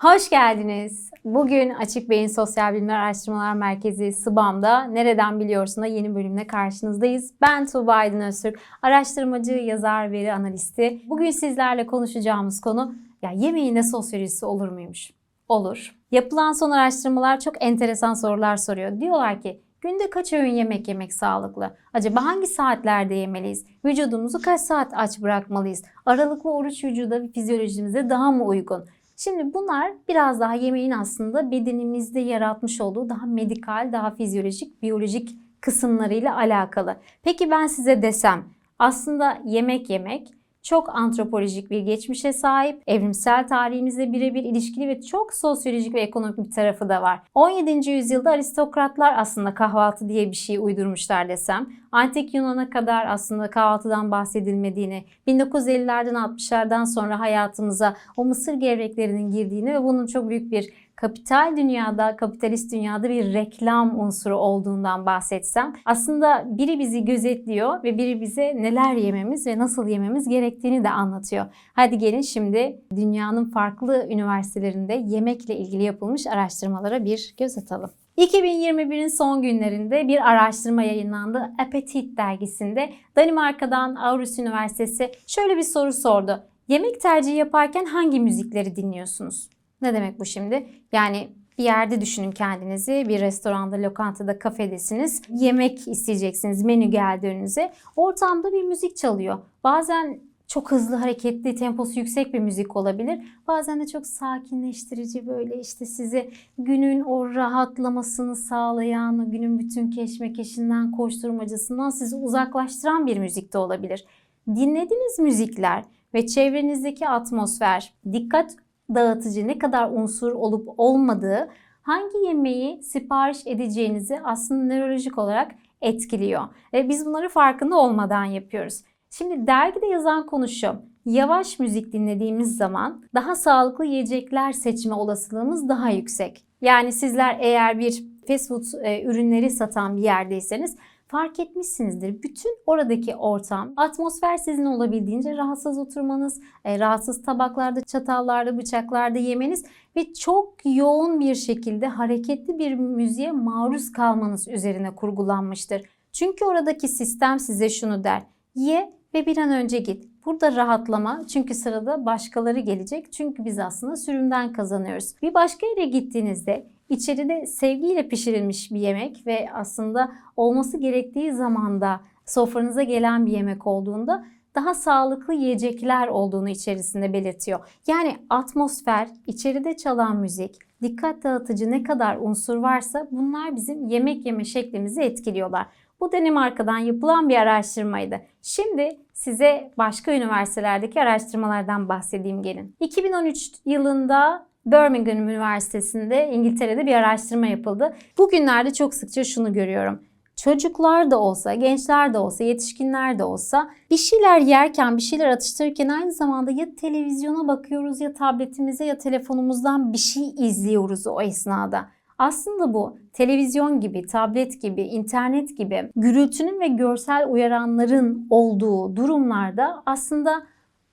Hoş geldiniz. Bugün Açık Beyin Sosyal Bilimler Araştırmalar Merkezi SBAM'da Nereden Biliyorsun'a yeni bölümle karşınızdayız. Ben Tuğba Aydın Öztürk, araştırmacı, yazar, veri analisti. Bugün sizlerle konuşacağımız konu ya yemeğin de sosyolojisi olur muymuş? Olur. Yapılan son araştırmalar çok enteresan sorular soruyor. Diyorlar ki Günde kaç öğün yemek yemek sağlıklı? Acaba hangi saatlerde yemeliyiz? Vücudumuzu kaç saat aç bırakmalıyız? Aralıklı oruç vücuda ve fizyolojimize daha mı uygun? Şimdi bunlar biraz daha yemeğin aslında bedenimizde yaratmış olduğu daha medikal, daha fizyolojik, biyolojik kısımlarıyla alakalı. Peki ben size desem aslında yemek yemek çok antropolojik bir geçmişe sahip, evrimsel tarihimizle birebir ilişkili ve çok sosyolojik ve ekonomik bir tarafı da var. 17. yüzyılda aristokratlar aslında kahvaltı diye bir şey uydurmuşlar desem, antik Yunan'a kadar aslında kahvaltıdan bahsedilmediğini, 1950'lerden 60'lardan sonra hayatımıza o mısır gevreklerinin girdiğini ve bunun çok büyük bir kapital dünyada, kapitalist dünyada bir reklam unsuru olduğundan bahsetsem aslında biri bizi gözetliyor ve biri bize neler yememiz ve nasıl yememiz gerektiğini de anlatıyor. Hadi gelin şimdi dünyanın farklı üniversitelerinde yemekle ilgili yapılmış araştırmalara bir göz atalım. 2021'in son günlerinde bir araştırma yayınlandı. Appetit dergisinde Danimarka'dan Aarhus Üniversitesi şöyle bir soru sordu. Yemek tercihi yaparken hangi müzikleri dinliyorsunuz? Ne demek bu şimdi? Yani bir yerde düşünün kendinizi. Bir restoranda, lokantada, kafedesiniz. Yemek isteyeceksiniz. Menü geldi. Ortamda bir müzik çalıyor. Bazen çok hızlı hareketli, temposu yüksek bir müzik olabilir. Bazen de çok sakinleştirici böyle işte size günün o rahatlamasını sağlayan, günün bütün keşmekeşinden, koşturmacasından sizi uzaklaştıran bir müzik de olabilir. Dinlediğiniz müzikler ve çevrenizdeki atmosfer, dikkat dağıtıcı ne kadar unsur olup olmadığı hangi yemeği sipariş edeceğinizi aslında nörolojik olarak etkiliyor. Ve biz bunları farkında olmadan yapıyoruz. Şimdi dergide yazan konu şu. Yavaş müzik dinlediğimiz zaman daha sağlıklı yiyecekler seçme olasılığımız daha yüksek. Yani sizler eğer bir fast food e, ürünleri satan bir yerdeyseniz fark etmişsinizdir. Bütün oradaki ortam, atmosfer sizin olabildiğince rahatsız oturmanız, e, rahatsız tabaklarda, çatallarda, bıçaklarda yemeniz ve çok yoğun bir şekilde hareketli bir müziğe maruz kalmanız üzerine kurgulanmıştır. Çünkü oradaki sistem size şunu der. Ye ve bir an önce git. Burada rahatlama çünkü sırada başkaları gelecek. Çünkü biz aslında sürümden kazanıyoruz. Bir başka yere gittiğinizde içeride sevgiyle pişirilmiş bir yemek ve aslında olması gerektiği zamanda sofranıza gelen bir yemek olduğunda daha sağlıklı yiyecekler olduğunu içerisinde belirtiyor. Yani atmosfer, içeride çalan müzik, dikkat dağıtıcı ne kadar unsur varsa bunlar bizim yemek yeme şeklimizi etkiliyorlar. Bu Danimarka'dan yapılan bir araştırmaydı. Şimdi size başka üniversitelerdeki araştırmalardan bahsedeyim gelin. 2013 yılında Birmingham Üniversitesi'nde İngiltere'de bir araştırma yapıldı. Bugünlerde çok sıkça şunu görüyorum. Çocuklar da olsa, gençler de olsa, yetişkinler de olsa bir şeyler yerken, bir şeyler atıştırırken aynı zamanda ya televizyona bakıyoruz ya tabletimize ya telefonumuzdan bir şey izliyoruz o esnada. Aslında bu televizyon gibi, tablet gibi, internet gibi gürültünün ve görsel uyaranların olduğu durumlarda aslında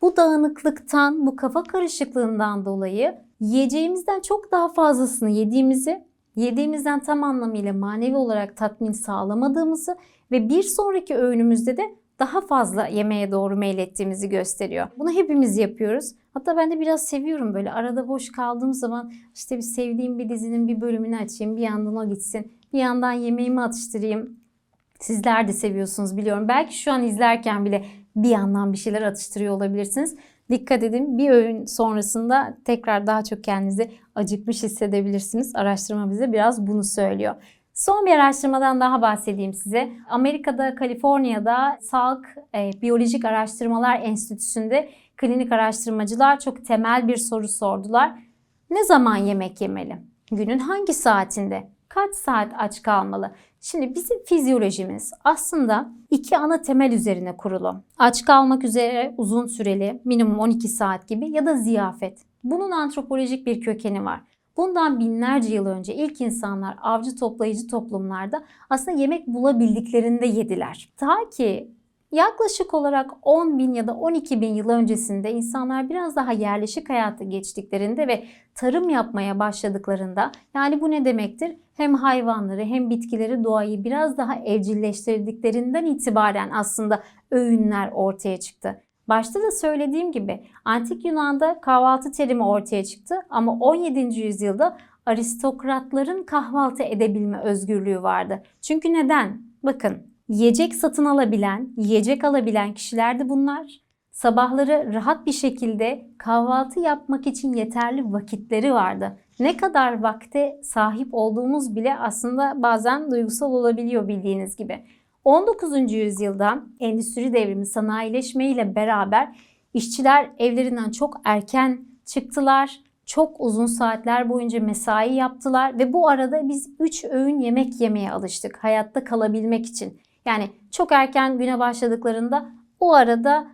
bu dağınıklıktan, bu kafa karışıklığından dolayı yiyeceğimizden çok daha fazlasını yediğimizi, yediğimizden tam anlamıyla manevi olarak tatmin sağlamadığımızı ve bir sonraki öğünümüzde de daha fazla yemeğe doğru meylettiğimizi gösteriyor. Bunu hepimiz yapıyoruz. Hatta ben de biraz seviyorum böyle arada boş kaldığım zaman işte bir sevdiğim bir dizinin bir bölümünü açayım bir yandan o gitsin. Bir yandan yemeğimi atıştırayım. Sizler de seviyorsunuz biliyorum. Belki şu an izlerken bile bir yandan bir şeyler atıştırıyor olabilirsiniz. Dikkat edin bir öğün sonrasında tekrar daha çok kendinizi acıkmış hissedebilirsiniz. Araştırma bize biraz bunu söylüyor. Son bir araştırmadan daha bahsedeyim size. Amerika'da, Kaliforniya'da Sağlık e, Biyolojik Araştırmalar Enstitüsü'nde klinik araştırmacılar çok temel bir soru sordular. Ne zaman yemek yemeli? Günün hangi saatinde? Kaç saat aç kalmalı? Şimdi bizim fizyolojimiz aslında iki ana temel üzerine kurulu. Aç kalmak üzere uzun süreli, minimum 12 saat gibi ya da ziyafet. Bunun antropolojik bir kökeni var. Bundan binlerce yıl önce ilk insanlar avcı toplayıcı toplumlarda aslında yemek bulabildiklerinde yediler. Ta ki Yaklaşık olarak 10 bin ya da 12 bin yıl öncesinde insanlar biraz daha yerleşik hayata geçtiklerinde ve tarım yapmaya başladıklarında yani bu ne demektir? Hem hayvanları hem bitkileri doğayı biraz daha evcilleştirdiklerinden itibaren aslında öğünler ortaya çıktı. Başta da söylediğim gibi antik Yunan'da kahvaltı terimi ortaya çıktı ama 17. yüzyılda aristokratların kahvaltı edebilme özgürlüğü vardı. Çünkü neden? Bakın yiyecek satın alabilen, yiyecek alabilen kişilerdi bunlar. Sabahları rahat bir şekilde kahvaltı yapmak için yeterli vakitleri vardı. Ne kadar vakte sahip olduğumuz bile aslında bazen duygusal olabiliyor bildiğiniz gibi. 19. yüzyılda endüstri devrimi sanayileşme ile beraber işçiler evlerinden çok erken çıktılar. Çok uzun saatler boyunca mesai yaptılar ve bu arada biz 3 öğün yemek yemeye alıştık hayatta kalabilmek için. Yani çok erken güne başladıklarında o arada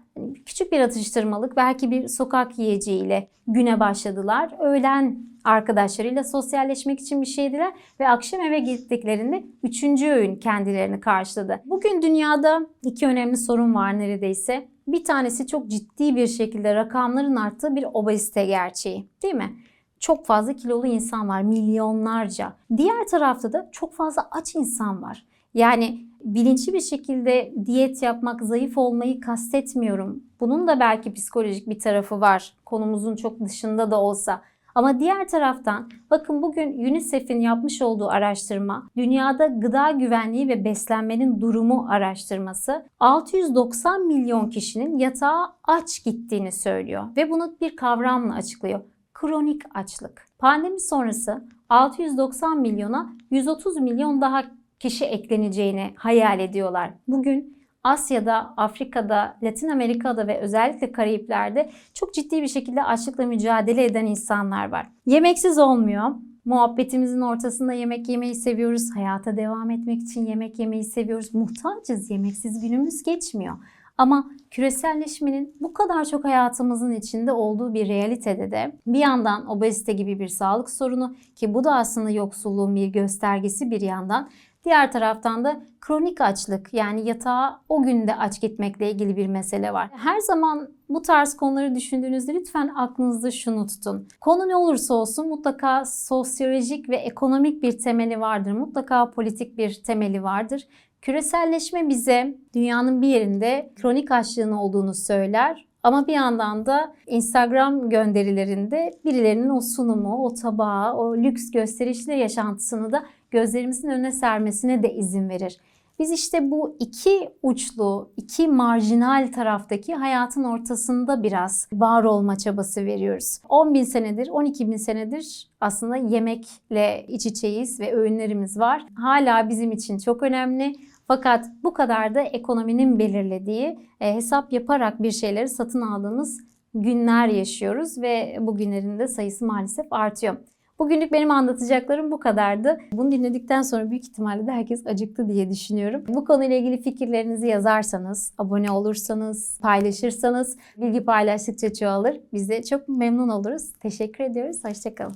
küçük bir atıştırmalık belki bir sokak yiyeceğiyle güne başladılar. Öğlen arkadaşlarıyla sosyalleşmek için bir şeydiler ve akşam eve gittiklerinde üçüncü öğün kendilerini karşıladı. Bugün dünyada iki önemli sorun var neredeyse. Bir tanesi çok ciddi bir şekilde rakamların arttığı bir obezite gerçeği değil mi? Çok fazla kilolu insan var milyonlarca. Diğer tarafta da çok fazla aç insan var. Yani bilinçli bir şekilde diyet yapmak, zayıf olmayı kastetmiyorum. Bunun da belki psikolojik bir tarafı var. Konumuzun çok dışında da olsa. Ama diğer taraftan bakın bugün UNICEF'in yapmış olduğu araştırma dünyada gıda güvenliği ve beslenmenin durumu araştırması 690 milyon kişinin yatağa aç gittiğini söylüyor ve bunu bir kavramla açıklıyor. Kronik açlık. Pandemi sonrası 690 milyona 130 milyon daha kişi ekleneceğini hayal ediyorlar. Bugün Asya'da, Afrika'da, Latin Amerika'da ve özellikle Karayipler'de çok ciddi bir şekilde açlıkla mücadele eden insanlar var. Yemeksiz olmuyor. Muhabbetimizin ortasında yemek yemeyi seviyoruz. Hayata devam etmek için yemek yemeyi seviyoruz. Muhtacız. Yemeksiz günümüz geçmiyor. Ama küreselleşmenin bu kadar çok hayatımızın içinde olduğu bir realitede de bir yandan obezite gibi bir sağlık sorunu ki bu da aslında yoksulluğun bir göstergesi bir yandan Diğer taraftan da kronik açlık yani yatağa o günde aç gitmekle ilgili bir mesele var. Her zaman bu tarz konuları düşündüğünüzde lütfen aklınızda şunu tutun. Konu ne olursa olsun mutlaka sosyolojik ve ekonomik bir temeli vardır. Mutlaka politik bir temeli vardır. Küreselleşme bize dünyanın bir yerinde kronik açlığın olduğunu söyler ama bir yandan da Instagram gönderilerinde birilerinin o sunumu, o tabağı, o lüks gösterişli yaşantısını da gözlerimizin önüne sermesine de izin verir. Biz işte bu iki uçlu, iki marjinal taraftaki hayatın ortasında biraz var olma çabası veriyoruz. 10 bin senedir, 12 bin senedir aslında yemekle iç içeyiz ve öğünlerimiz var. Hala bizim için çok önemli. Fakat bu kadar da ekonominin belirlediği e, hesap yaparak bir şeyleri satın aldığımız günler yaşıyoruz ve bu günlerin de sayısı maalesef artıyor. Bugünlük benim anlatacaklarım bu kadardı. Bunu dinledikten sonra büyük ihtimalle de herkes acıktı diye düşünüyorum. Bu konuyla ilgili fikirlerinizi yazarsanız, abone olursanız, paylaşırsanız bilgi paylaştıkça çoğalır. Biz de çok memnun oluruz. Teşekkür ediyoruz. Hoşçakalın.